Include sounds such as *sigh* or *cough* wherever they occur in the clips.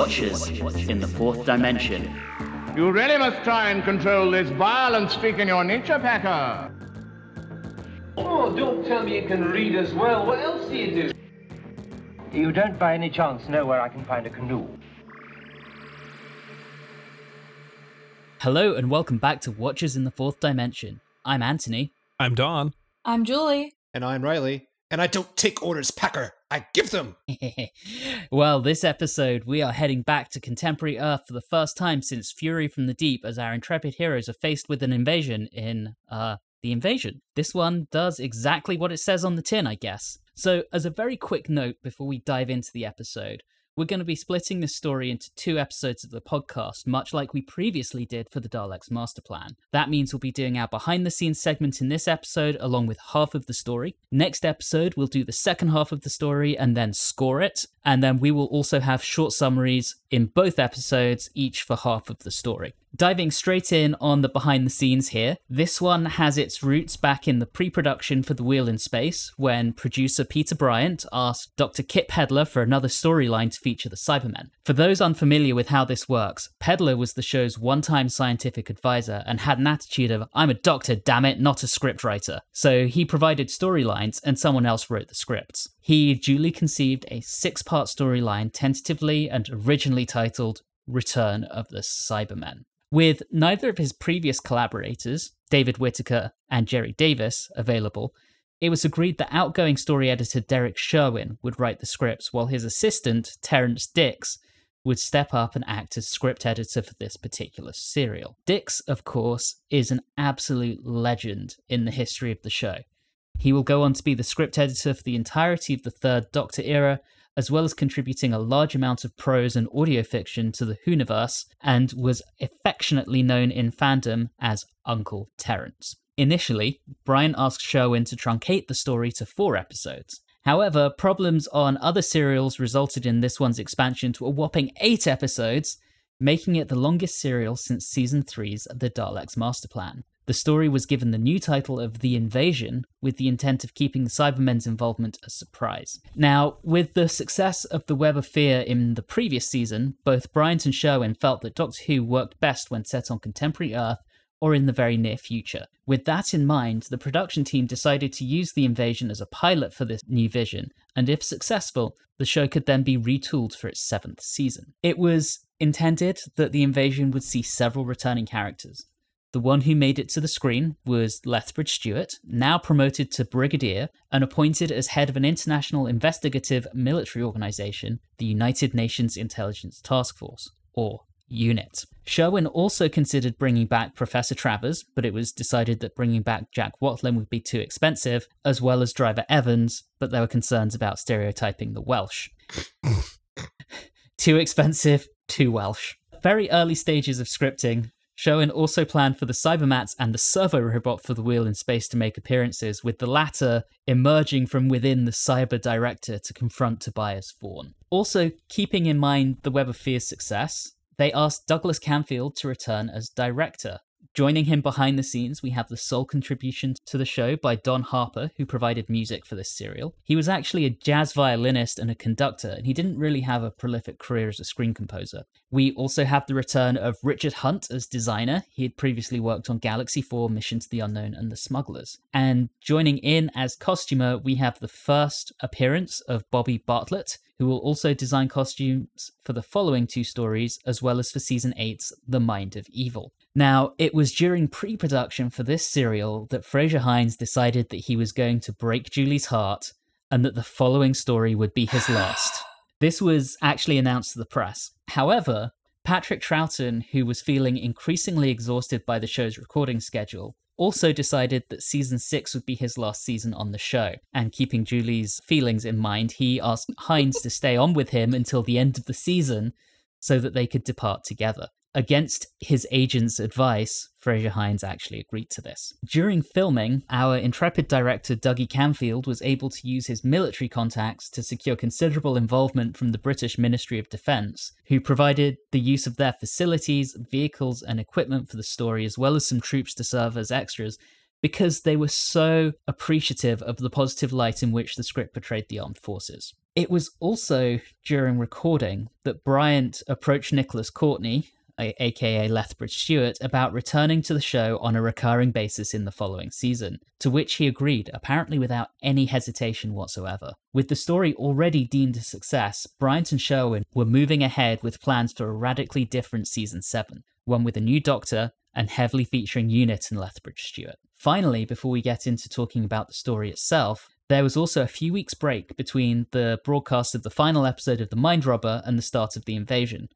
Watchers in the fourth dimension. You really must try and control this violent streak in your nature, Packer. Oh, don't tell me you can read as well. What else do you do? You don't by any chance know where I can find a canoe? Hello and welcome back to Watchers in the Fourth Dimension. I'm Anthony. I'm Don. I'm Julie. And I'm Riley. And I don't take orders, Packer. I give them. *laughs* well, this episode, we are heading back to contemporary Earth for the first time since Fury from the Deep as our intrepid heroes are faced with an invasion in, uh, The Invasion. This one does exactly what it says on the tin, I guess. So, as a very quick note before we dive into the episode, we're going to be splitting this story into two episodes of the podcast, much like we previously did for the Daleks Master Plan. That means we'll be doing our behind the scenes segment in this episode, along with half of the story. Next episode, we'll do the second half of the story and then score it. And then we will also have short summaries in both episodes, each for half of the story. Diving straight in on the behind the scenes here, this one has its roots back in the pre production for The Wheel in Space, when producer Peter Bryant asked Dr. Kit Pedler for another storyline to feature the Cybermen. For those unfamiliar with how this works, Pedler was the show's one time scientific advisor and had an attitude of, I'm a doctor, damn it, not a scriptwriter. So he provided storylines and someone else wrote the scripts. He duly conceived a six part storyline, tentatively and originally titled Return of the Cybermen. With neither of his previous collaborators, David Whitaker and Gerry Davis, available, it was agreed that outgoing story editor Derrick Sherwin would write the scripts, while his assistant, Terrance Dicks, would step up and act as script editor for this particular serial. Dix, of course, is an absolute legend in the history of the show. He will go on to be the script editor for the entirety of the Third Doctor era, as well as contributing a large amount of prose and audio fiction to the Whoniverse, and was affectionately known in fandom as Uncle Terrance. Initially, Bryant asked Sherwin to truncate the story to four episodes. However, problems on other serials resulted in this one's expansion to a whopping eight episodes, making it the longest serial since season 3's The Daleks Master Plan. The story was given the new title of The Invasion, with the intent of keeping the Cybermen's involvement a surprise. Now, with the success of The Web of Fear in the previous season, both Bryant and Sherwin felt that Doctor Who worked best when set on contemporary Earth or in the very near future. With that in mind, the production team decided to use the invasion as a pilot for this new vision, and if successful, the show could then be retooled for its seventh season. It was intended that the invasion would see several returning characters. The one who made it to the screen was Lethbridge Stewart, now promoted to brigadier and appointed as head of an international investigative military organization, the United Nations Intelligence Task Force, or UNIT. Sherwin also considered bringing back Professor Travers, but it was decided that bringing back Jack Watling would be too expensive, as well as Driver Evans, but there were concerns about stereotyping the Welsh. *laughs* *laughs* too expensive, too Welsh. Very early stages of scripting, Sherwin also planned for the Cybermats and the servo robot for the wheel in space to make appearances, with the latter emerging from within the cyber director to confront Tobias Vaughn. Also, keeping in mind the Web of Fear's success, they asked Douglas Camfield to return as director. Joining him behind the scenes, we have the sole contribution to the show by Don Harper, who provided music for this serial. He was actually a jazz violinist and a conductor, and he didn't really have a prolific career as a screen composer. We also have the return of Richard Hunt as designer. He had previously worked on Galaxy 4, Mission to the Unknown, and The Smugglers. And joining in as costumer, we have the first appearance of Bobi Bartlett, who will also design costumes for the following two stories, as well as for season 8's The Mind of Evil. Now, it was during pre production for this serial that Frazer Hines decided that he was going to break Julie's heart and that the following story would be his last. *sighs* This was actually announced to the press. However, Patrick Troughton, who was feeling increasingly exhausted by the show's recording schedule, also decided that season six would be his last season on the show. And keeping Julie's feelings in mind, he asked Hines to stay on with him until the end of the season so that they could depart together. Against his agent's advice, Frazer Hines actually agreed to this. During filming, our intrepid director Dougie Camfield was able to use his military contacts to secure considerable involvement from the British Ministry of Defence, who provided the use of their facilities, vehicles, and equipment for the story, as well as some troops to serve as extras, because they were so appreciative of the positive light in which the script portrayed the armed forces. It was also during recording that Bryant approached Nicholas Courtney, aka Lethbridge Stewart, about returning to the show on a recurring basis in the following season, to which he agreed, apparently without any hesitation whatsoever. With the story already deemed a success, Bryant and Sherwin were moving ahead with plans for a radically different season 7, one with a new doctor and heavily featuring Unit and Lethbridge Stewart. Finally, before we get into talking about the story itself, there was also a few weeks' break between the broadcast of the final episode of The Mind Robber and the start of the invasion.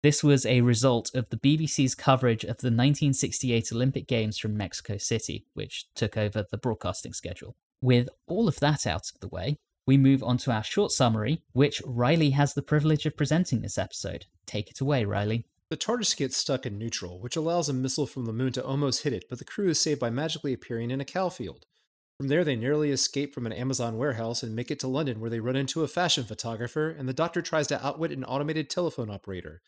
This was a result of the BBC's coverage of the 1968 Olympic Games from Mexico City, which took over the broadcasting schedule. With all of that out of the way, we move on to our short summary, which Riley has the privilege of presenting this episode. Take it away, Riley. The TARDIS gets stuck in neutral, which allows a missile from the moon to almost hit it, but the crew is saved by magically appearing in a cow field. From there, they narrowly escape from an Amazon warehouse and make it to London, where they run into a fashion photographer, and the doctor tries to outwit an automated telephone operator.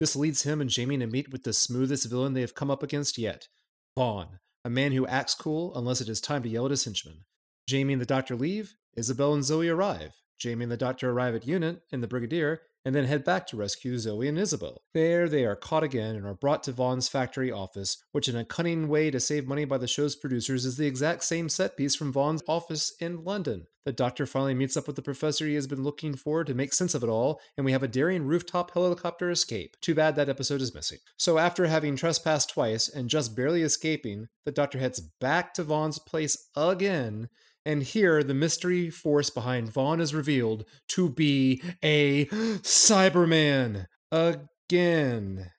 This leads him and Jamie to meet with the smoothest villain they have come up against yet Vaughn, a man who acts cool unless it is time to yell at his henchmen. Jamie and the doctor leave, Isabel and Zoe arrive. Jamie and the doctor arrive at Unit and the Brigadier, and then head back to rescue Zoe and Isabel. There, they are caught again and are brought to Vaughn's factory office, which, in a cunning way to save money by the show's producers, is the exact same set piece from Vaughn's office in London. The doctor finally meets up with the professor he has been looking for to make sense of it all, and we have a daring rooftop helicopter escape. Too bad that episode is missing. So, after having trespassed twice and just barely escaping, the doctor heads back to Vaughn's place again and here, the mystery force behind Vaughn is revealed to be a Cyberman again.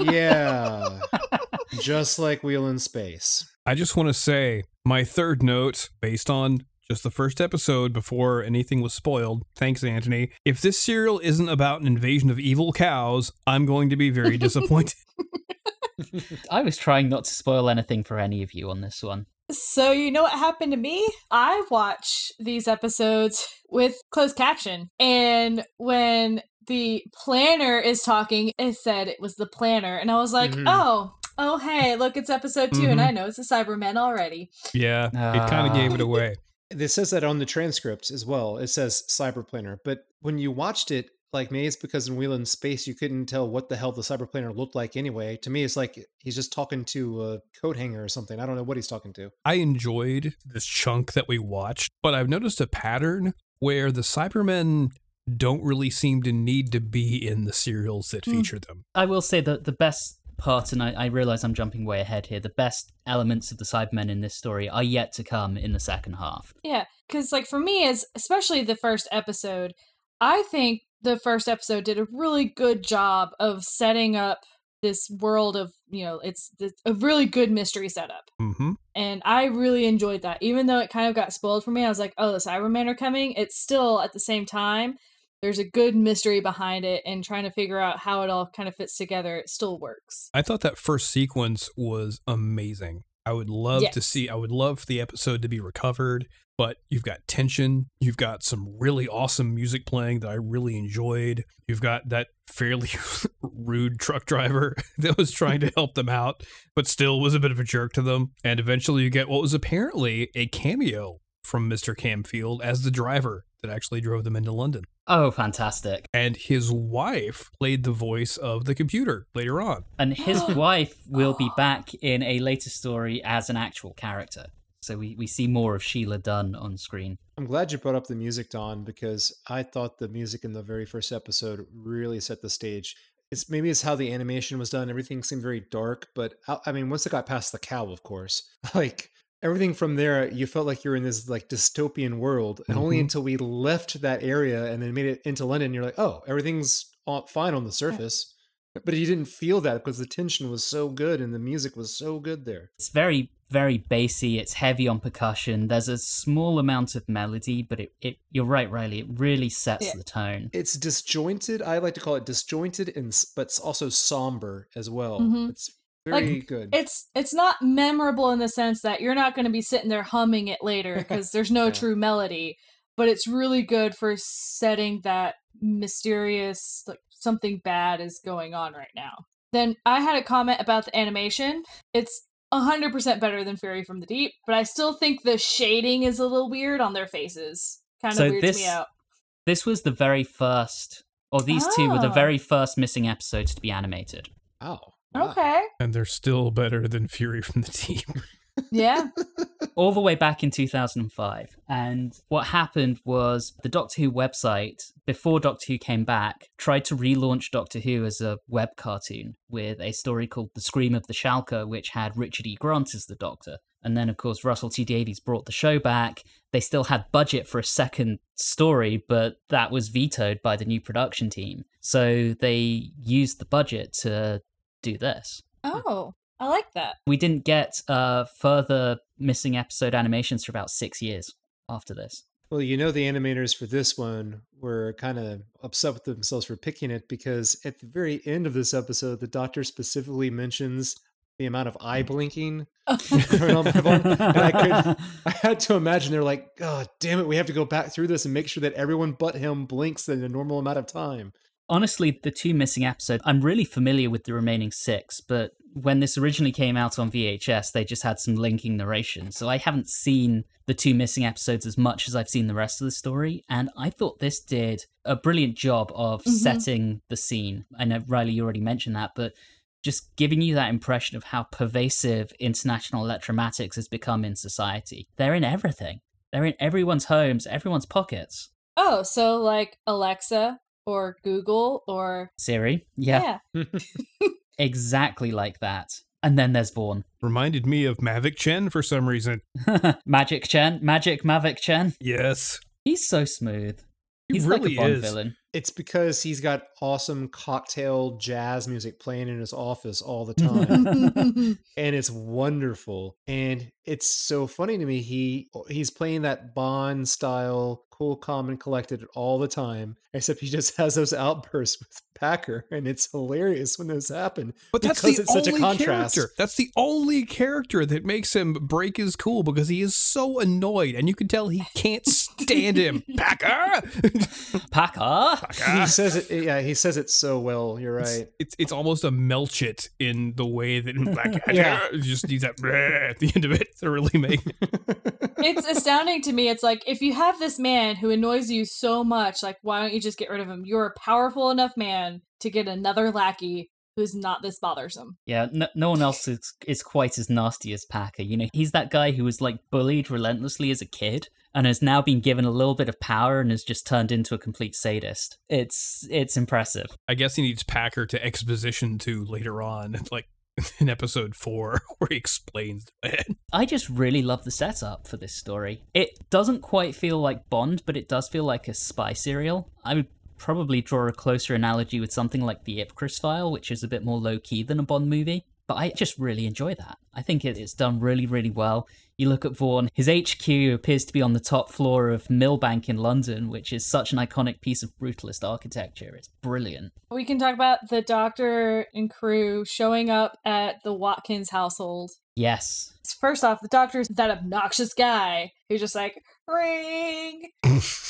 yeah. *laughs* Just like Wheel in Space. I just want to say my third note, based on just the first episode before anything was spoiled. Thanks, Anthony. If this serial isn't about an invasion of evil cows, I'm going to be very *laughs* disappointed. *laughs* I was trying not to spoil anything for any of you on this one. So you know what happened to me? I watch these episodes with closed caption. And when the planner is talking, it said it was the planner. And I was like, Mhm. oh, oh, hey, look, it's episode 2 and Mhm. I know it's a Cybermen already. yeah, it kind of gave it away. This says that on the transcript as well. It says Cyberplanner. But when you watched it, like me, it's because in Wheel in Space, you couldn't tell what the hell the Cyberplanner looked like anyway. To me, it's like he's just talking to a coat hanger or something. I don't know what he's talking to. I enjoyed this chunk that we watched, but I've noticed a pattern where the Cybermen don't really seem to need to be in the serials that Hmm. feature them. I will say that the best part, and I, I realize I'm jumping way ahead here, the best elements of the Cybermen in this story are yet to come in the second half. Yeah, because like for me, is especially the first episode, I think the first episode did a really good job of setting up this world of you know it's, it's a really good mystery setup Mm-hmm. and i really enjoyed that even though it kind of got spoiled for me i was like oh the cybermen are coming it's still at the same time there's a good mystery behind it and trying to figure out how it all kind of fits together it still works I thought that first sequence was amazing. I would love to see, I would love for the episode to be recovered, but you've got tension. You've got some really awesome music playing that I really enjoyed. You've got that fairly *laughs* rude truck driver *laughs* that was trying to help them out, but still was a bit of a jerk to them. And eventually you get what was apparently a cameo from Mr. Camfield as the driver that actually drove them into London. Oh, fantastic. And his wife played the voice of the computer later on. And his *gasps* wife will be *gasps* back in a later story as an actual character. So we, we see more of Sheila Dunn on screen. I'm glad you brought up the music, Don, because I thought the music in the very first episode really set the stage. It's maybe it's how the animation was done. Everything seemed very dark, but I, I mean, once it got past the cow, of course, *laughs* like everything from there, you felt like you're in this like dystopian world. And only Mhm. until we left that area and then made it into London, you're like, oh, everything's all fine on the surface. But you didn't feel that because the tension was so good and the music was so good there. It's very, very bassy. It's heavy on percussion. There's a small amount of melody, but it, it you're right, Riley. It really sets Yeah. the tone. It's disjointed. I like to call it disjointed, and but it's also somber as well. Mhm. It's Like, very good. it's it's not memorable in the sense that you're not going to be sitting there humming it later *laughs* because there's no Yeah. true melody but it's really good for setting that mysterious like something bad is going on right now then i had a comment about the animation it's 100% better than Fury from the deep but i still think the shading is a little weird on their faces kind of So weirds this- me out This was the very first, or these two were the Oh. very first missing episodes to be animated. Wow. Wow. Okay. And they're still better than Fury *laughs* from the team. Yeah. *laughs* all the way back in 2005. And what happened was the Doctor Who website, before Doctor Who came back, tried to relaunch Doctor Who as a web cartoon with a story called The Scream of the Shalka, which had Richard E. Grant as the Doctor. And then, of course, Russell T Davies brought the show back. They still had budget for a second story, but that was vetoed by the new production team. So they used the budget to do this. Oh, I like that. We didn't get uh, further missing episode animations for about six years after this. Well, you know, the animators for this one were kind of upset with themselves for picking it because at the very end of this episode, the doctor specifically mentions the amount of eye blinking *laughs* *laughs* going on by Vaughn. And I could, *laughs* I had to imagine they're like, God damn it, we have to go back through this and make sure that everyone but him blinks in a normal amount of time. Honestly, the two missing episodes, I'm really familiar with the remaining six, but when this originally came out on VHS, they just had some linking narration. So I haven't seen the two missing episodes as much as I've seen the rest of the story. And I thought this did a brilliant job of Mhm. setting the scene. I know, Riley, you already mentioned that, but just giving you that impression of how pervasive international electromatics has become in society. They're in everything. They're in everyone's homes, everyone's pockets. oh, so like Alexa or Google or Siri, yeah, yeah. *laughs* *laughs* exactly like that. And then there's Vaughn. Reminded me of Mavic Chen for some reason. *laughs* Magic Chen, Magic Mavic Chen. Yes. He's so smooth. He He's really like a Bond is. villain. It's because he's got awesome cocktail jazz music playing in his office all the time. *laughs* and it's wonderful and it's so funny to me he he's playing that bond style cool calm and collected all the time except he just *laughs* has those outbursts with packer and it's hilarious when those happen But that's because the it's such a only contrast character. That's the only character that makes him break his cool because he is so annoyed, and you can tell he can't stand him. *laughs* Packer. Packer. He ah. says it yeah he says it so well you're right It's it's almost a Melchett in the way that *laughs* Black Yeah. just needs that at the end of it to really make. *laughs* it's astounding to me. It's like if you have this man who annoys you so much, like why don't you just get rid of him? You're a powerful enough man to get another lackey who's not this bothersome. Yeah, no, no one else is, is quite as nasty as Packer. You know, he's that guy who was like bullied relentlessly as a kid and has now been given a little bit of power and has just turned into a complete sadist. It's it's impressive. I guess he needs Packer to exposition to later on, *laughs* like in episode four, *laughs* where he explains it. I just really love the setup for this story. It doesn't quite feel like Bond, but it does feel like a spy serial. I would probably draw a closer analogy with something like the Ipcress file, which is a bit more low key than a Bond movie. But I just really enjoy that. I think it, it's done really, really well. You look at Vaughn, his HQ appears to be on the top floor of Millbank in London, which is such an iconic piece of brutalist architecture. It's brilliant. We can talk about the doctor and crew showing up at the Watkins household. Yes. First off, the doctor's that obnoxious guy who's just like, ring, *laughs*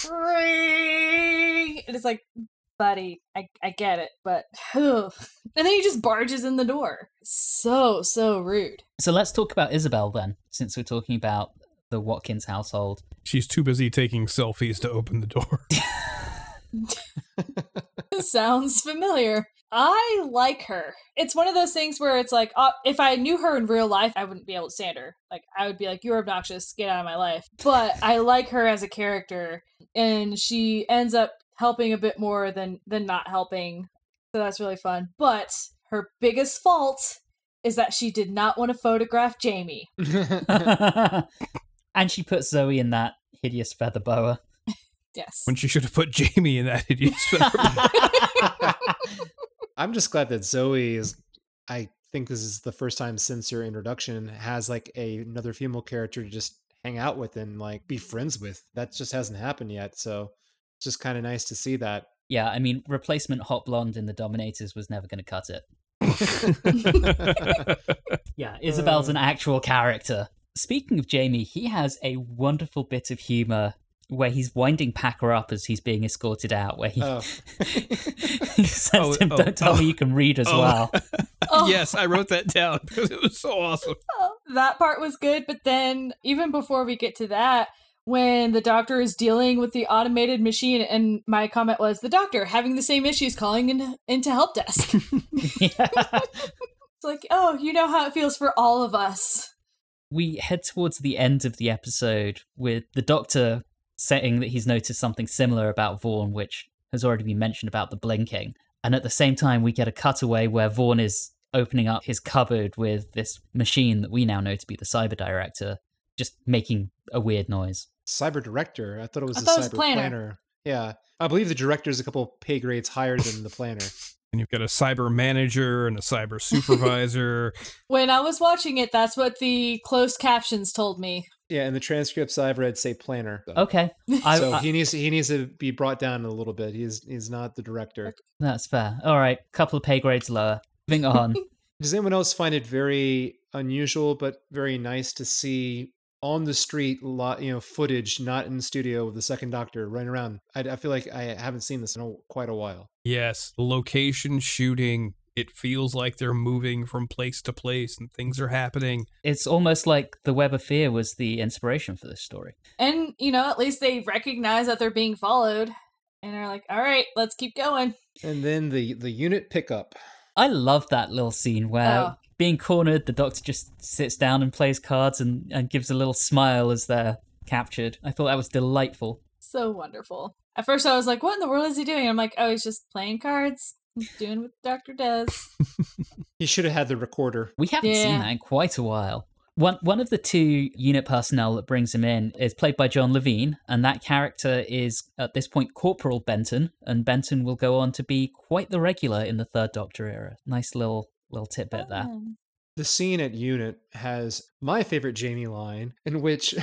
ring. And it's like, buddy, I, I get it, but. ugh. *sighs* And then he just barges in the door. So, so rude. So let's talk about Isabel then, since we're talking about the Watkins household. She's too busy taking selfies to open the door. *laughs* *laughs* Sounds familiar. I like her. It's one of those things where it's like, uh, if I knew her in real life, I wouldn't be able to stand her. Like, I would be like, you're obnoxious, get out of my life. But I like her as a character, and she ends up helping a bit more than than not helping. So that's really fun. But her biggest fault is that she did not want to photograph Jamie. *laughs* *laughs* and she put Zoe in that hideous feather boa. *laughs* Yes. when she should have put Jamie in that hideous feather. i'm just glad that zoe is i think this is the first time since your introduction has like a, another female character to just hang out with and like be friends with that just hasn't happened yet so it's just kind of nice to see that Yeah, I mean, replacement hot blonde in the Dominators was never going to cut it. *laughs* Yeah, Isabel's an uh. actual character. Speaking of Jamie, he has a wonderful bit of humor where he's winding Packer up as he's being escorted out, where he, Oh. *laughs* he says Oh, to him, oh, Don't tell oh, me you can read as oh. well. *laughs* Oh. yes, I wrote that down because it was so awesome. that part was good, but then even before we get to that, when the doctor is dealing with the automated machine, and my comment was the doctor having the same issues calling in, into help desk. *laughs* *laughs* It's like, oh, you know how it feels for all of us. we head towards the end of the episode with the doctor saying that he's noticed something similar about Vaughn, which has already been mentioned about the blinking. And at the same time, we get a cutaway where Vaughn is opening up his cupboard with this machine that we now know to be the cyber director, just making a weird noise. Cyber director. I thought it was I the thought it was cyber planner. planner. Yeah. I believe the director is a couple pay grades higher than the planner. *laughs* And you've got a cyber manager and a cyber *laughs* supervisor. When I was watching it, that's what the closed captions told me. Yeah, and the transcripts I've read say planner. Okay, *laughs* I, so I- he needs he needs to be brought down a little bit. He's he's not the director. that's fair. All right, couple of pay grades lower. Moving on. Does anyone else find it very unusual but very nice to see on the street lot you know footage not in the studio of the second doctor running around? I, I feel like I haven't seen this in a, quite a while. yes, location shooting. It feels like they're moving from place to place and things are happening. it's almost like the Web of Fear was the inspiration for this story. And, you know, at least they recognize that they're being followed and are like, all right, let's keep going. And then the the unit pickup. I love that little scene where Oh. Being cornered, the doctor just sits down and plays cards and, and gives a little smile as they're captured. I thought that was delightful. So wonderful. At first, I was like, what in the world is he doing? I'm like, oh, he's just playing cards, He's doing what the doctor does. *laughs* He should have had the recorder. We haven't seen that in quite a while. One one of the two unit personnel that brings him in is played by John Levene, and that character is at this point Corporal Benton, and Benton will go on to be quite the regular in the Third Doctor era. Nice little little tidbit there. Um, The scene at Unit has my favorite Jamie line, in which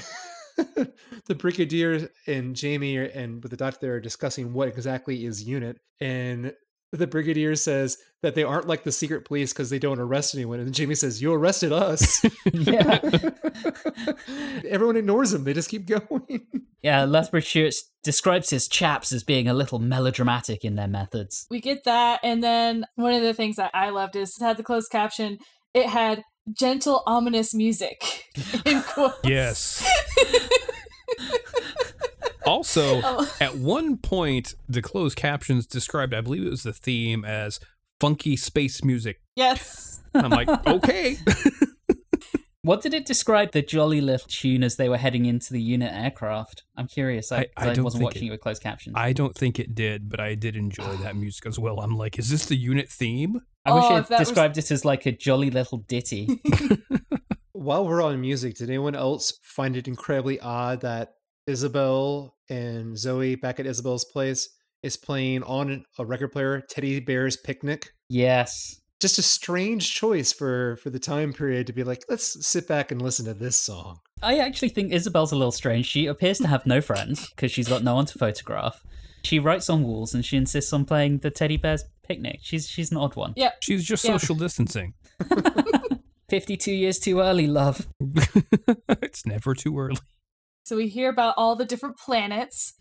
*laughs* the Brigadier and Jamie and with the doctor are discussing what exactly is Unit, and the Brigadier says that they aren't like the secret police because they don't arrest anyone, and Jamie says, "You arrested us." *laughs* *laughs* Everyone ignores him; they just keep going. *laughs* Yeah, Lethbridge Stewart describes his chaps as being a little melodramatic in their methods. we get that. And then one of the things that I loved is it had the closed caption. It had gentle, ominous music. in quotes. Yes. Also, *laughs* Oh. at one point, the closed captions described, I believe it was the theme as funky space music. Yes. I'm like, okay. *laughs* What did it describe the jolly little tune as they were heading into the unit aircraft? I'm curious. I, I- I I, wasn't watching it- it with closed captions. I don't think it did, but I did enjoy that *sighs* music as well. I'm like, is this the unit theme? I wish Oh, it if that was- described it as like a jolly little ditty. *laughs* While we're on music, did anyone else find it incredibly odd that Isabel and Zoe back at Isabel's place is playing on a record player Teddy Bear's Picnic? yes. Just a strange choice for for the time period to be like, let's sit back and listen to this song. I actually think Isabel's a little strange. She appears to have no friends because she's got no one to photograph. She writes on walls and she insists on playing the teddy bear's picnic. She's she's an odd one. Yeah. She's just Yeah. social distancing. *laughs* 52 years too early, love. *laughs* it's never too early. So we hear about all the different planets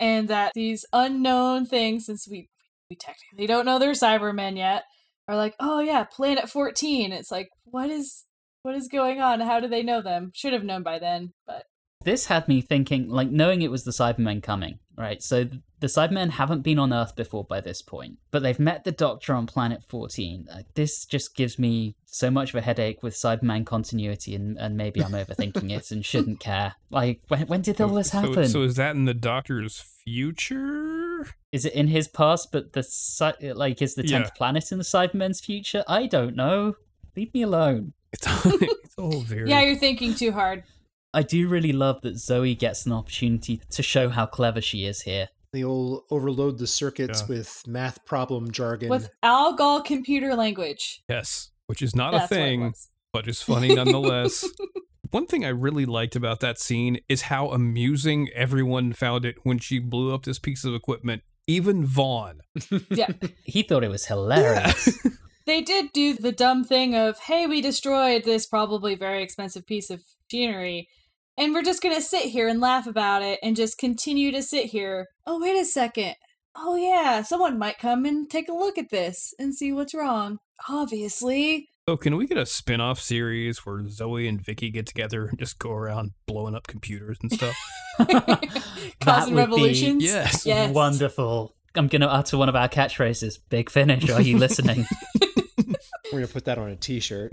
and that these unknown things, since we we technically don't know they're Cybermen yet, are like, oh yeah, Planet 14. It's like, what is what is going on? How do they know them? Should have known by then, but This had me thinking, like, knowing it was the Cybermen coming, right? So the Cybermen haven't been on Earth before by this point, but they've met the Doctor on Planet 14. Uh, this just gives me so much of a headache with Cyberman continuity, and, and maybe I'm overthinking it and shouldn't *laughs* care. Like, when, when did all this happen? So, is that in the Doctor's future? Is it in his past, but the like is the tenth Yeah. planet in the Cybermen's future? I don't know. Leave me alone. It's all, *laughs* it's all very. yeah, you're thinking too hard. I do really love that Zoe gets an opportunity to show how clever she is here. The old overload the circuits Yeah. with math problem jargon. With Algol computer language. yes, which is not That's a thing, but is funny nonetheless. *laughs* One thing I really liked about that scene is how amusing everyone found it when she blew up this piece of equipment. Even Vaughn. *laughs* Yeah. *laughs* He thought it was hilarious. they did do the dumb thing of, hey, we destroyed this probably very expensive piece of machinery, and we're just gonna sit here and laugh about it and just continue to sit here. Oh, wait a second. Oh, yeah, someone might come and take a look at this and see what's wrong. Obviously. Oh, can we get a spin-off series where Zoe and Vicki get together and just go around blowing up computers and stuff? *laughs* Causing would be- Yes. Yes. Wonderful. I'm going to utter one of our catchphrases. Big finish. Are you listening? *laughs* We're gonna put that on a T-shirt.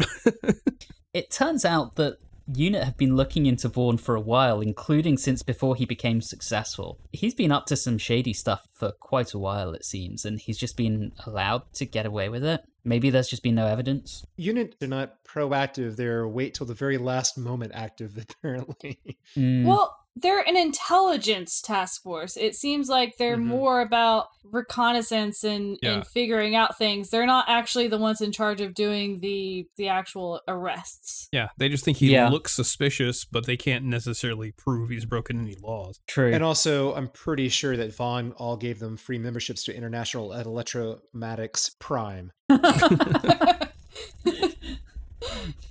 *laughs* it turns out that Unit have been looking into Vaughn for a while, including since before he became successful. He's been up to some shady stuff for quite a while, it seems, and he's just been allowed to get away with it. Maybe there's just been no evidence. Unit are not proactive; they're wait till the very last moment active. *laughs* Apparently, Mm, Well, they're an intelligence task force. It seems like they're Mhm. more about reconnaissance and, Yeah. and figuring out things. They're not actually the ones in charge of doing the the actual arrests. Yeah, they just think he Yeah. looks suspicious, but they can't necessarily prove he's broken any laws. true. and also I'm pretty sure that Vaughn all gave them free memberships to International Electromatics Prime. *laughs* *laughs*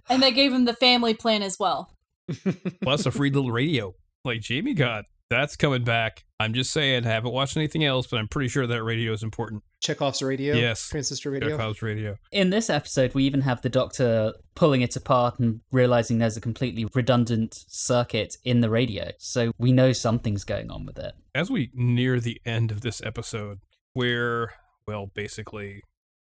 and they gave him the family plan as well. *laughs* Plus a free little radio like Jamie got. That's coming back. I'm just saying, I haven't watched anything else, but I'm pretty sure that radio is important. Chekhov's radio, Yes. transistor radio. Chekhov's radio. In this episode, we even have the Doctor pulling it apart and realizing there's a completely redundant circuit in the radio. So we know something's going on with it. As we near the end of this episode, where, well, basically,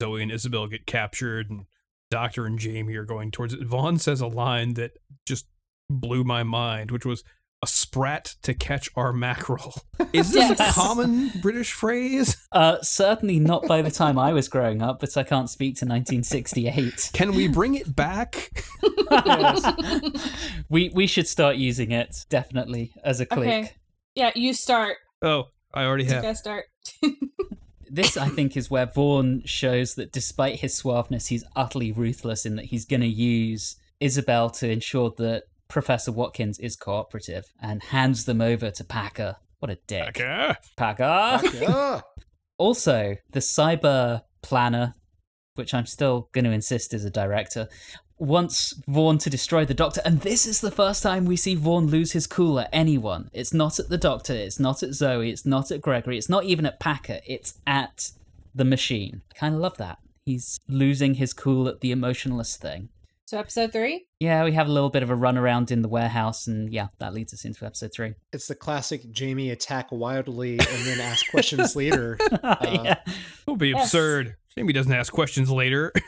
Zoe and Isabel get captured and Doctor and Jamie are going towards it, Vaughn says a line that just blew my mind, which was, a sprat to catch our mackerel. *laughs* Is this a common British phrase? Uh, certainly not by the time I was growing up, but I can't speak to 1968. Can we bring it back? we we should start using it definitely as a click. Okay. Yeah, you start. Oh, I already have. guys start. *laughs* This, I think, is where Vaughn shows that despite his suaveness, he's utterly ruthless in that he's going to use Isabel to ensure that Professor Watkins is cooperative and hands them over to Packer. What a dick. Okay. Packer. Yeah. *laughs* Also, the cyber planner, which I'm still going to insist is a director, wants Vaughn to destroy the Doctor, and this is the first time we see Vaughn lose his cool at anyone. It's not at the Doctor, it's not at Zoe, it's not at Gregory, it's not even at Packer, it's at the machine. I kind of love that. He's losing his cool at the emotionless thing. So episode three. Yeah, we have a little bit of a run around in the warehouse, and yeah, that leads us into episode three. It's the classic Jamie attack wildly and then ask questions later. *laughs* Uh, *laughs* yeah. It'll be Yes. absurd. Jamie doesn't ask questions later. *laughs*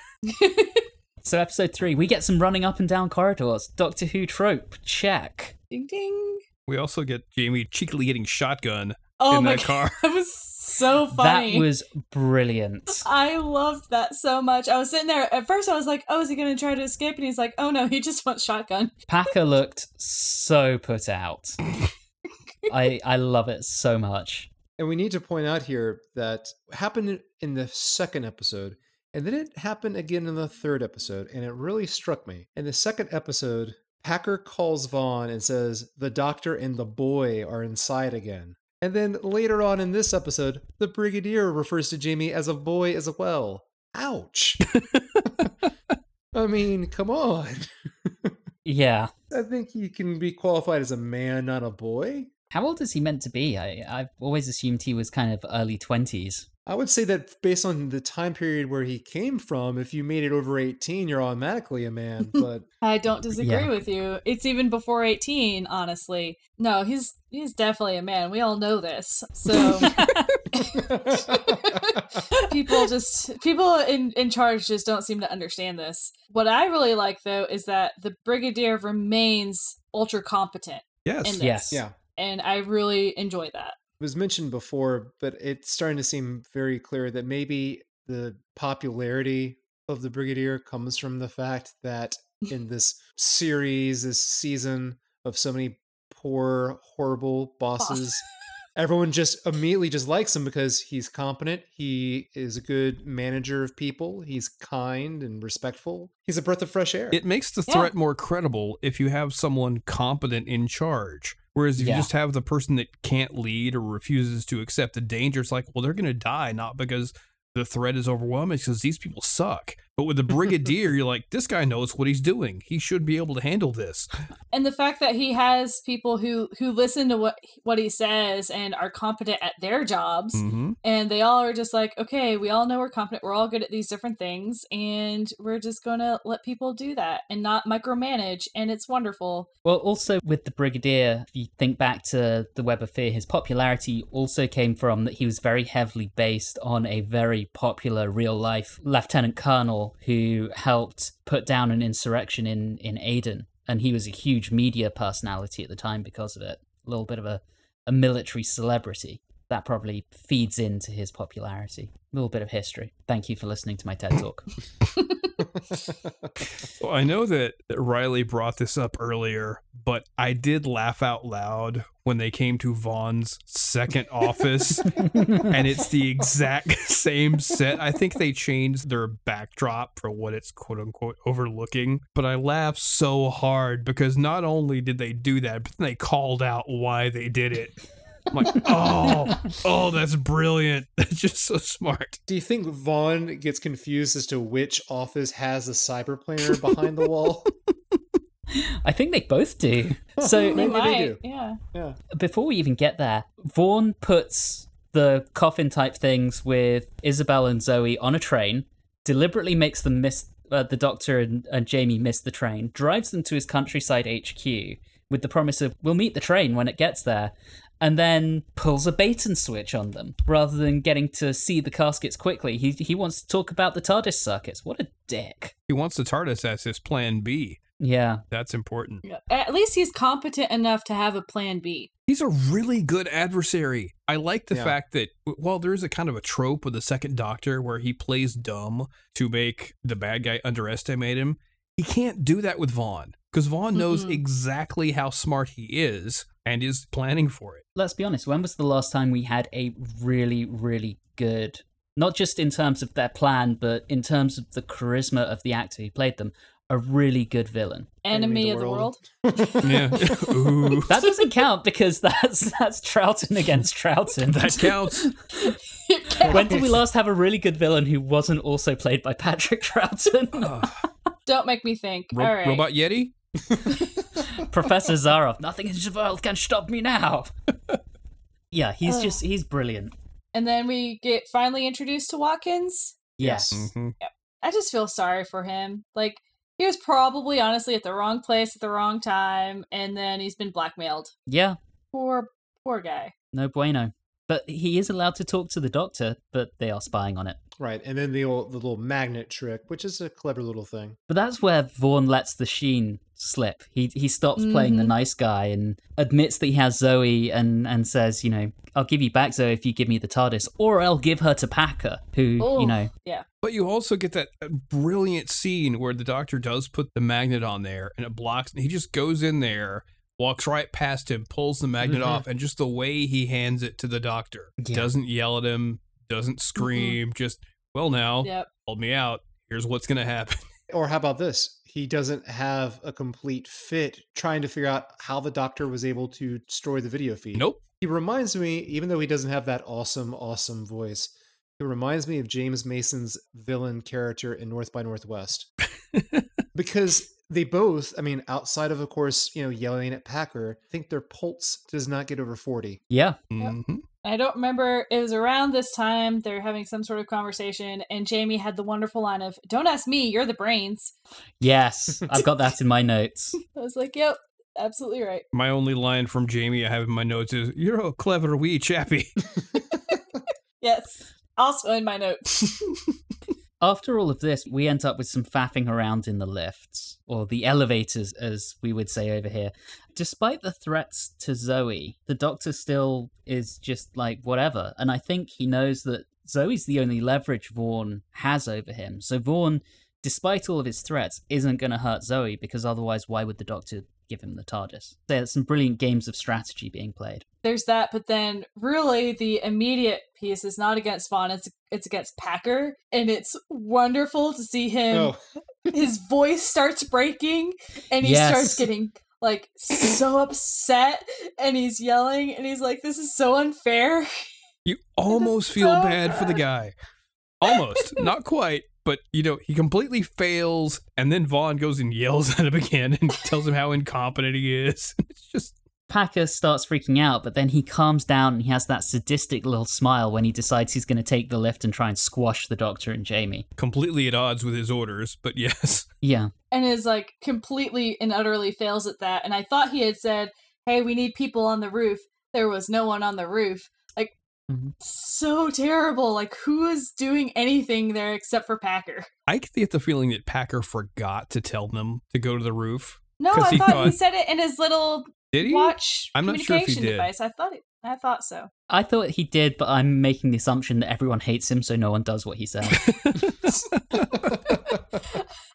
So, episode three, we get some running up and down corridors. Doctor Who trope, check. Ding ding. we also get Jamie cheekily getting shotgun Oh in my that god, car. that was so funny. That was brilliant. *laughs* I loved that so much. I was sitting there at first. I was like, "Oh, is he going to try to escape?" And he's like, "Oh no, he just wants shotgun." Packer *laughs* looked so put out. *laughs* I I love it so much. And we need to point out here that happened in the second episode, and then it happened again in the third episode, and it really struck me. In the second episode, Packer calls Vaughn and says, The doctor and the boy are inside again. And then later on in this episode, the Brigadier refers to Jamie as a boy as well. Ouch. *laughs* I mean, come on. Yeah. I think he can be qualified as a man, not a boy. How old is he meant to be? I I've always assumed he was kind of early twenties. I would say that based on the time period where he came from, if you made it over 18, you're automatically a man. *laughs* But I don't disagree Yeah. with you. It's even before eighteen, honestly. No, he's he's definitely a man. We all know this. So *laughs* people just people in in charge just don't seem to understand this. What I really like though is that the brigadier remains ultra competent Yes. in this. Yes. yeah, And I really enjoy that. It was mentioned before, but it's starting to seem very clear that maybe the popularity of the Brigadier comes from the fact that in *laughs* this series, this season of so many poor, horrible bosses, *laughs* everyone just immediately just likes him because he's competent. He is a good manager of people. He's kind and respectful. He's a breath of fresh air. It makes the Yeah. threat more credible if you have someone competent in charge. Whereas if Yeah. you just have the person that can't lead or refuses to accept the danger, it's like, well, they're going to die not because the threat is overwhelming, it's because these people suck. But with the Brigadier, you're like, this guy knows what he's doing. He should be able to handle this. and the fact that he has people who who listen to what what he says and are competent at their jobs Mm-hmm. and they all are just like okay we all know we're competent we're all good at these different things and we're just gonna let people do that and not micromanage and it's wonderful Well, also with the Brigadier, if you think back to the Web of Fear, his popularity also came from that he was very heavily based on a very popular real life lieutenant colonel who helped put down an insurrection in, in Aden. And he was a huge media personality at the time because of it. A little bit of a, a military celebrity. That probably feeds into his popularity. A little bit of history. Thank you for listening to my TED Talk. *laughs* *laughs* Well, I know that, Riley brought this up earlier, but I did laugh out loud when they came to Vaughn's second office, and it's the exact *laughs* same set. I think they changed their backdrop for what it's quote unquote overlooking, but I laughed so hard because not only did they do that, but they called out why they did it. I'm like, oh, oh, that's brilliant. *laughs* That's just so smart. Do you think Vaughn gets confused as to which office has a cyberplanner behind the wall? *laughs* I think they both do. So they *laughs* Maybe they might do. yeah Yeah. before we even get there, Vaughn puts the coffin type things with Isabel and Zoe on a train, deliberately makes them miss uh, the doctor and, and Jamie miss the train, drives them to his countryside HQ with the promise of we'll meet the train when it gets there, and then pulls a bait and switch on them rather than getting to see the caskets quickly. He he wants to talk about the TARDIS circuits. What a dick. He wants the TARDIS as his plan B. Yeah. That's important. At least he's competent enough to have a plan b He's a really good adversary. I like the Yeah. fact that while there's a kind of a trope with the second Doctor where he plays dumb to make the bad guy underestimate him, he can't do that with Vaughn because Vaughn knows Mm-mm. exactly how smart he is and is planning for it. let's be honest, when was the last time we had a really, really good, not just in terms of their plan, but in terms of the charisma of the actor who played them, a really good villain? enemy, Enemy of the world, Yeah. *laughs* *laughs* Ooh. That doesn't count because that's that's Troughton against Troughton. That counts. *laughs* when did we last have a really good villain who wasn't also played by Patrick Troughton? don't make me think Ro- all right Robot Yeti? *laughs* Professor Zaroff, nothing in the world can stop me now. *laughs* yeah, he's Ugh. just he's brilliant. and then we get finally introduced to watkins Yes. Mhm. I just feel sorry for him. Like he was probably honestly at the wrong place at the wrong time, and then he's been blackmailed. Yeah, Poor, poor guy. no bueno. But he is allowed to talk to the doctor, but they are spying on it. Right. And then the old, the little magnet trick, which is a clever little thing. But that's where Vaughn lets the sheen slip. He he stops playing the Mhm. nice guy and admits that he has Zoe and and says, you know, I'll give you back Zoe if you give me the TARDIS, or I'll give her to Packer, who Oh, you know. yeah. But you also get that uh, brilliant scene where the doctor does put the magnet on there and it blocks, and he just goes in there, walks right past him, pulls the magnet Mhm. off, and just the way he hands it to the doctor Yeah. doesn't yell at him, doesn't scream, just, well, now, Yep. hold me out. Here's what's going to happen. Or how about this? He doesn't have a complete fit trying to figure out how the doctor was able to destroy the video feed. Nope. He reminds me, even though he doesn't have that awesome, awesome voice, he reminds me of James Mason's villain character in North by Northwest. *laughs* because they both, I mean, outside of, of course, you know, yelling at Packer, I think their pulse does not get over 40. Yeah. Mhm. I don't remember. It was around this time they're having some sort of conversation, and Jamie had the wonderful line of, "Don't ask me, you're the brains." Yes. *laughs* I've got that in my notes. *laughs* I was like, "Yep, absolutely right." My only line from Jamie I have in my notes is, You're a clever wee chappy. *laughs* Yes, also in my notes. After all of this, we end up with some faffing around in the lifts, or the elevators, as we would say over here. Despite the threats to Zoe, the doctor still is just like, whatever. And I think he knows that Zoe's the only leverage Vaughn has over him. So Vaughn, despite all of his threats, isn't going to hurt Zoe, because otherwise, why would the doctor give him the TARDIS? There's some brilliant games of strategy being played. There's that, but then really the immediate piece is not against Vaughn; it's it's against Packer, and it's wonderful to see him. Oh, *laughs* His voice starts breaking, and he Yes. starts getting like so *coughs* upset, and he's yelling, and he's like, "This is so unfair." You *laughs* almost feel so bad for the guy. Almost. Not quite, but you know, he completely fails, and then Vaughn goes and yells *laughs* at him again and tells him how incompetent he is. *laughs* It's just Packer starts freaking out, but then he calms down and he has that sadistic little smile when he decides he's going to take the lift and try and squash the doctor and Jamie. completely at odds with his orders, but *laughs* yes. Yeah. and is like completely and utterly fails at that. And I thought he had said, "Hey, we need people on the roof." There was no one on the roof. Like Mhm. so terrible. Like who is doing anything there except for Packer? *laughs* I get the feeling that Packer forgot to tell them to go to the roof. No, I he thought he said it in his little Did he? watch I'm not sure if he communication did. device. I thought it. I thought so. I thought he did, but I'm making the assumption that everyone hates him, so no one does what he says. *laughs* *laughs*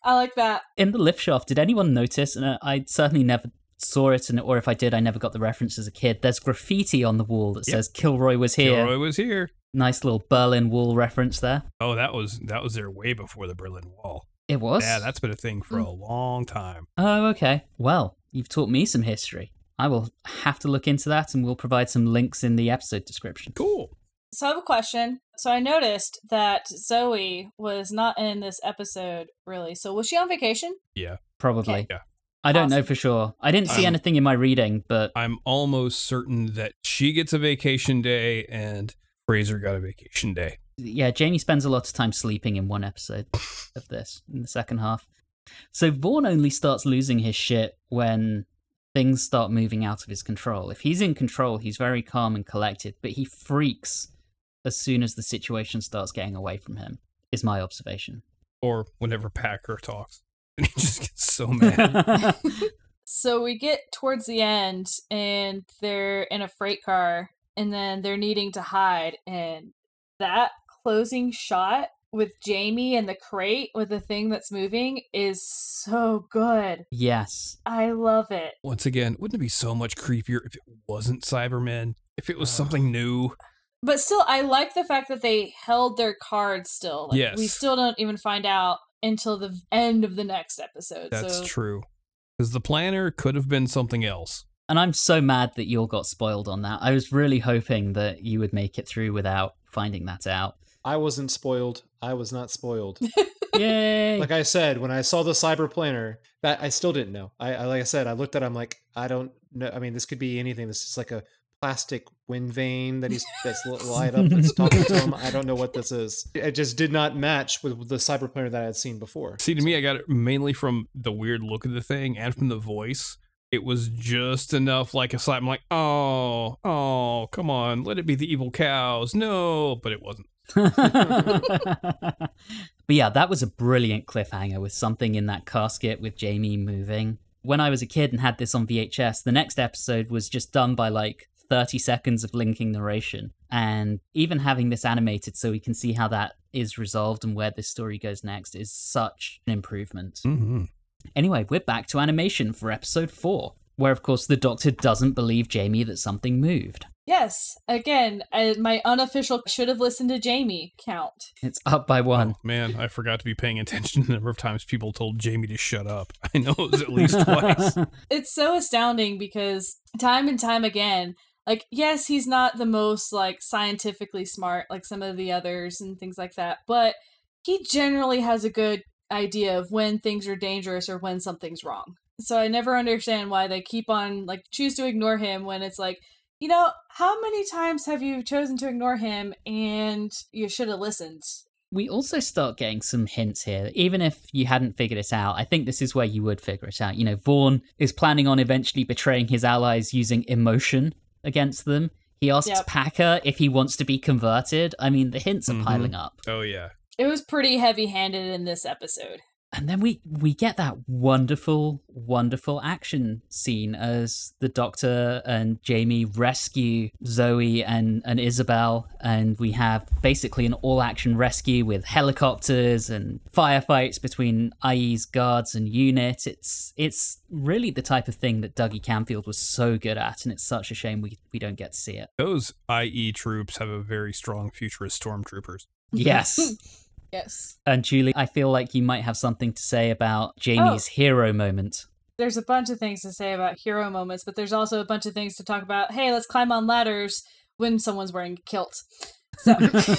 I like that. In the lift shaft, did anyone notice? And I certainly never saw it, and or if I did, I never got the reference as a kid. There's graffiti on the wall that Yep. says "Kilroy was here." Kilroy was here. Nice little Berlin Wall reference there. Oh, that was that was there way before the Berlin Wall. It was. Yeah, that's been a thing for Mm. a long time. Oh, okay. Well, you've taught me some history. I will have to look into that, and we'll provide some links in the episode description. Cool. So I have a question. So I noticed that Zoe was not in this episode really. So was she on vacation? Yeah. Probably. Okay. Yeah. I don't know for sure. I didn't see anything in my reading, but I'm almost certain that she gets a vacation day and Frazer got a vacation day. yeah, Jamie spends a lot of time sleeping in one episode *laughs* of this in the second half. So Vaughn only starts losing his shit when things start moving out of his control. If he's in control, he's very calm and collected, but he freaks as soon as the situation starts getting away from him. Is my observation. Or whenever Packer talks. *laughs* And he just gets so mad. *laughs* So we get towards the end and they're in a freight car and then they're needing to hide and that closing shot with Jamie and the crate with the thing that's moving is so good. yes. I love it. Once again, wouldn't it be so much creepier if it wasn't Cybermen? If it was something new? But still I like the fact that they held their cards still. Like, We still don't even find out until the end of the next episode. That's so true. Because the planner could have been something else. And I'm so mad that you all got spoiled on that. I was really hoping that you would make it through without finding that out. I wasn't spoiled. I was not spoiled. *laughs* Yay! like I said, when I saw the cyberplanner, that I still didn't know. I, I like I said, I looked at. it, I'm like, I don't know. I mean, this could be anything. This is like a plastic wind vane that he's that's li- *laughs* light up that's talking to him. I don't know what this is. It just did not match with the cyberplanner that I had seen before. See, to me, I got it mainly from the weird look of the thing and from the voice. It was just enough like a slap. I'm like, oh, oh, come on, let it be the evil cows. No, but it wasn't. *laughs* but yeah, that was a brilliant cliffhanger with something in that casket with Jamie moving. When I was a kid and had this on VHS, the next episode was just done by like 30 seconds of linking narration. And even having this animated so we can see how that is resolved and where this story goes next is such an improvement. Mm-hmm. Anyway, we're back to animation for episode 4, where of course the doctor doesn't believe Jamie that something moved. Yes, again, I, my unofficial should have listened to Jamie count. It's up by one. Oh, man, I forgot to be paying attention to the number of times people told Jamie to shut up. *laughs* I know it was at least *laughs* twice. it's so astounding because time and time again like yes he's not the most like scientifically smart like some of the others and things like that but he generally has a good idea of when things are dangerous or when something's wrong so i never understand why they keep on like choose to ignore him when it's like you know how many times have you chosen to ignore him and you should have listened we also start getting some hints here. Even if you hadn't figured it out, I think this is where you would figure it out. You know, Vaughn is planning on eventually betraying his allies using emotion against them. He asks Yep. Packer if he wants to be converted. I mean, the hints are Mhm. piling up. Oh, yeah. it was pretty heavy handed in this episode And then we we get that wonderful, wonderful action scene as the Doctor and Jamie rescue Zoe and, and Isabel, and we have basically an all-action rescue with helicopters and firefights between IE's guards and unit. It's it's really the type of thing that Dougie Camfield was so good at, and it's such a shame we, we don't get to see it. Those IE troops have a very strong futurist stormtroopers. *laughs* *laughs* Yes. Yes and Julie, I feel like you might have something to say about Jamie's hero moment. there's a bunch of things to say about hero moments, but there's also a bunch of things to talk about. Hey, let's climb on ladders when someone's wearing a kilt. So *laughs*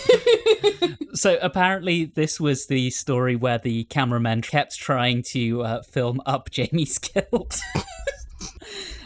*laughs* So apparently, this was the story where the cameraman kept trying to uh, film up Jamie's guilt. *laughs*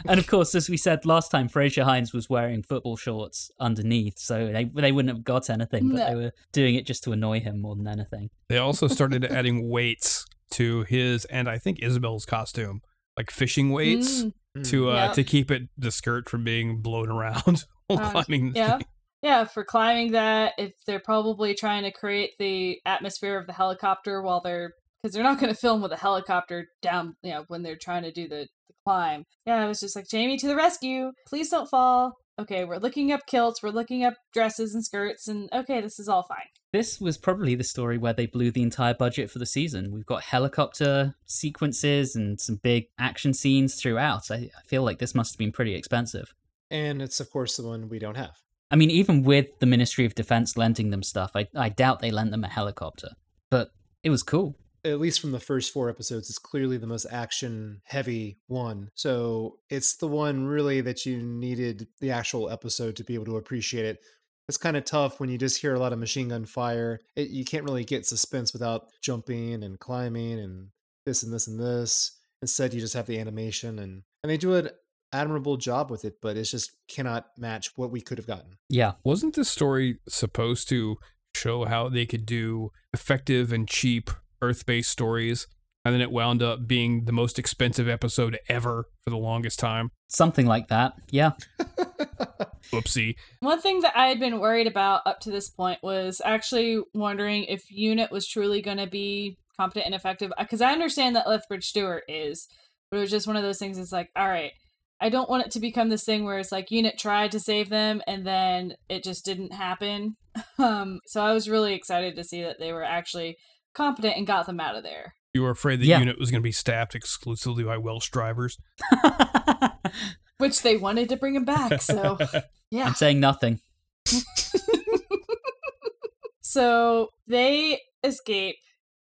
and of course, as we said last time, Frazer Hines was wearing football shorts underneath, so they they wouldn't have got anything, but No. they were doing it just to annoy him more than anything. They also started adding weights to his and I think Isabel's costume, like fishing weights Mm, to uh, Yeah. to keep it the skirt from being blown around *laughs* while Um, climbing. the yeah. thing. yeah, for climbing that, if they're probably trying to create the atmosphere of the helicopter while they're because they're not going to film with a helicopter down, you know, when they're trying to do the, the climb. Yeah, it was just like Jamie to the rescue! Please don't fall. Okay, we're looking up kilts, we're looking up dresses and skirts, and okay, this is all fine. This was probably the story where they blew the entire budget for the season. We've got helicopter sequences and some big action scenes throughout. I, I feel like this must have been pretty expensive. And it's, of course, the one we don't have. I mean, even with the Ministry of Defense lending them stuff, I, I doubt they lent them a helicopter. But it was cool. At least from the first four episodes, it's clearly the most action heavy one. So it's the one really that you needed the actual episode to be able to appreciate it. It's kind of tough when you just hear a lot of machine gun fire. It, you can't really get suspense without jumping and climbing and this and this and this. Instead, you just have the animation and and they do an admirable job with it, but it just cannot match what we could have gotten. Yeah. Wasn't this story supposed to show how they could do effective and cheap Earth-based stories? And then it wound up being the most expensive episode ever for the longest time. Something like that. Yeah. *laughs* Oopsie. One thing that I had been worried about up to this point was actually wondering if Unit was truly going to be competent and effective. Because I understand that Lethbridge Stewart is, but it was just one of those things. It's like, all right, I don't want it to become this thing where it's like Unit tried to save them and then it just didn't happen. *laughs* Um, so I was really excited to see that they were actually competent and got them out of there. You were afraid the Yeah. unit was going to be staffed exclusively by Welsh drivers. *laughs* Which they wanted to bring him back. So, *laughs* yeah. I'm saying nothing. *laughs* So they escape,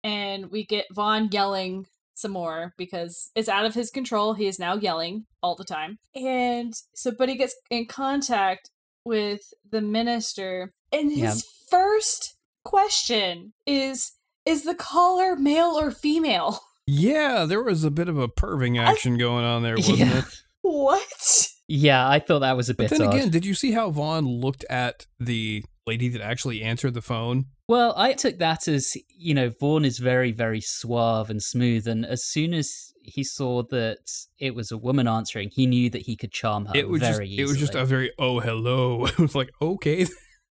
and we get Vaughn yelling some more because it's out of his control. He is now yelling all the time. And so, but he gets in contact with the minister, and his Yeah. first question is Is the caller male or female? *laughs* Yeah, there was a bit of a perving action going on there, wasn't Yeah. it? *laughs* What? Yeah, I thought that was a bit odd. But then odd. again, did you see how Vaughn looked at the lady that actually answered the phone? Well, I took that as, you know, Vaughn is very, very suave and smooth. And as soon as he saw that it was a woman answering, he knew that he could charm her it was just very it was just a very oh hello. *laughs* It was like okay,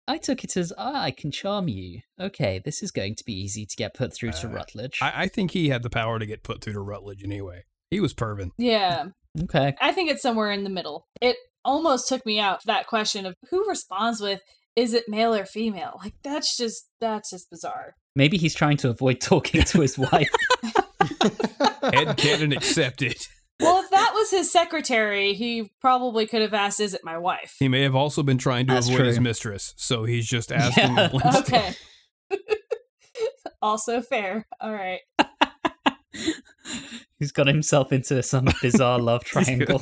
I took it as, ah, I can charm you. Okay, this is going to be easy to get put through to Uh, Rutledge. I, I think he had the power to get put through to Rutledge anyway. He was perving. Yeah, okay. I think it's somewhere in the middle. It almost took me out that question of who responds with, Is it male or female? Like, that's just, that's just bizarre. Maybe he's trying to avoid talking to his *laughs* wife. Head canon accepted. Well, if that was his secretary, he probably could have asked, "Is it my wife?" He may have also been trying to That's avoid his mistress, so he's just *laughs* asking. Yeah. *laughs* Winston. Okay. *laughs* also fair. All right. he's got himself into some bizarre love triangle.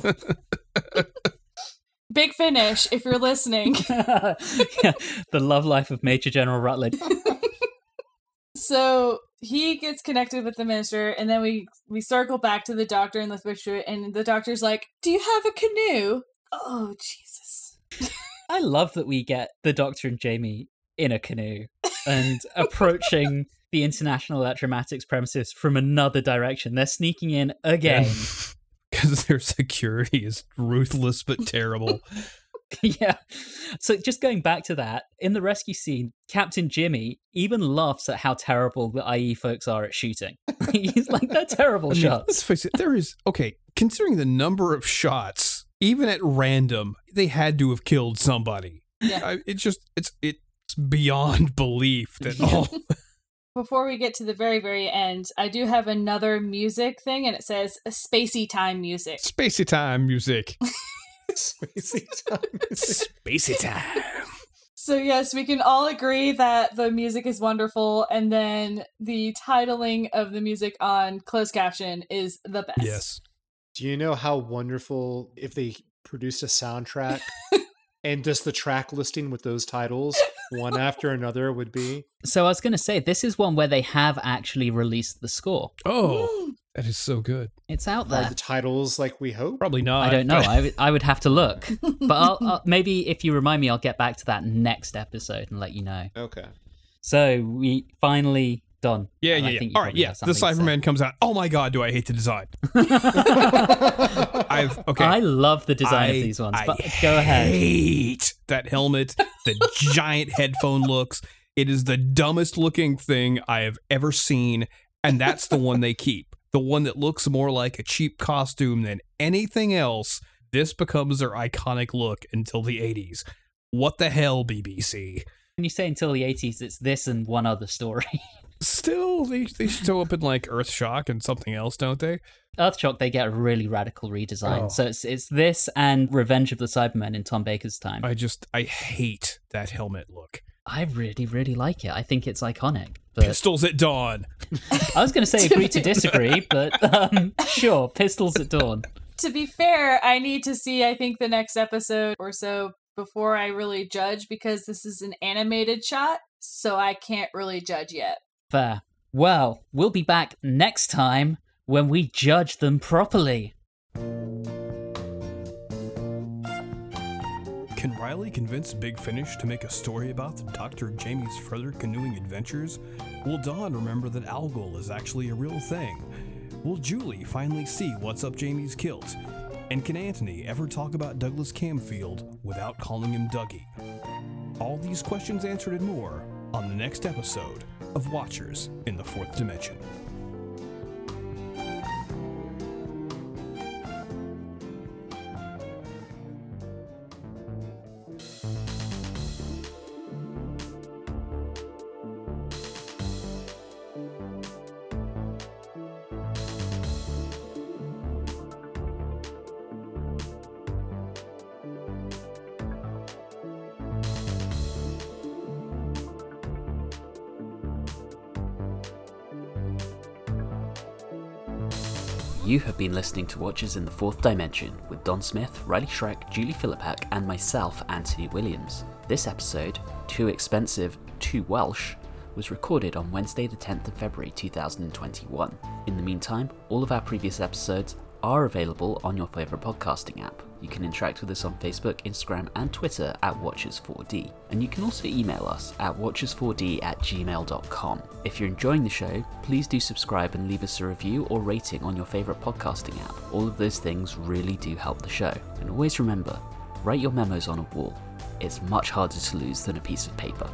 Big finish. If you're listening. yeah, the love life of Major General Rutledge. so he gets connected with the minister, and then we we circle back to the doctor and the Stewart, and the doctor's like, "Do you have a canoe?" Oh Jesus. *laughs* I love that we get the Doctor and Jamie in a canoe and approaching the International Electromatics premises from another direction. They're sneaking in again. *laughs* Because their security is ruthless but terrible. *laughs* *laughs* yeah. So just going back to that, in the rescue scene, Captain Jimmy even laughs at how terrible the IE folks are at shooting. *laughs* He's like, they're terrible I mean, shots. let's face it, there is *laughs* okay, considering the number of shots, even at random, they had to have killed somebody. Yeah. I, it just it's it's beyond belief that all Before we get to the very very end, I do have another music thing, and it says "spacey time music." spacey time music. *laughs* Spacey time. spacey time. So yes, we can all agree that the music is wonderful, and then the titling of the music on closed caption is the best. Yes. Do you know how wonderful if they produced a soundtrack *laughs* And just the track listing with those titles, one after another, would be. So I was going to say, this is one where they have actually released the score. Oh, that is so good. It's out Are there. the titles like we hope? Probably not. I don't know. but- I would- I would have to look. *laughs* But I'll, I'll, maybe if you remind me, I'll get back to that next episode and let you know. Okay. So we finally done. Yeah, yeah, yeah. All right, yeah. The something to say. Cyberman comes out. Oh my god, do I hate the design? *laughs* *laughs* I've okay. I love the design I- of these ones, I but go ahead. Hate that helmet, the giant headphone looks. It is the dumbest looking thing I have ever seen, and that's the one they keep. The one that looks more like a cheap costume than anything else. This becomes their iconic look until the 80s. What the hell, BBC? When you say until the 80s, it's this and one other story. *laughs* Still, they, they show up in like Earthshock and something else, don't they? Earthshock, they get a really radical redesign. Oh. So it's it's this and Revenge of the Cybermen in Tom Baker's time. I just, I hate that helmet look. I really, really like it. I think it's iconic. But Pistols at dawn. I was going to say agree to disagree, but um, sure, Pistols at Dawn. To be fair, I need to see, I think, the next episode or so before I really judge because this is an animated shot, so I can't really judge yet. Fair. Well, we'll be back next time when we judge them properly. Can Riley convince Big Finish to make a story about Dr. Jamie's further canoeing adventures? Will Dawn remember that Algol is actually a real thing? Will Julie finally see what's up Jamie's kilt? And can Anthony ever talk about Douglas Camfield without calling him Dougie? All these questions answered and more on the next episode of Watchers in the Fourth Dimension. You have been listening to Watchers in the Fourth Dimension with Don Smith, Riley Schreck, Julie Philippak, and myself, Anthony Williams. This episode, Too Expensive, Too Welsh, was recorded on Wednesday, the 10th of February 2021. In the meantime, all of our previous episodes are available on your favourite podcasting app. You can interact with us on Facebook, Instagram, and Twitter at Watchers4D. And you can also email us at watchers4d at gmail.com. If you're enjoying the show, please do subscribe and leave us a review or rating on your favourite podcasting app. All of those things really do help the show. And always remember, write your memos on a wall. It's much harder to lose than a piece of paper.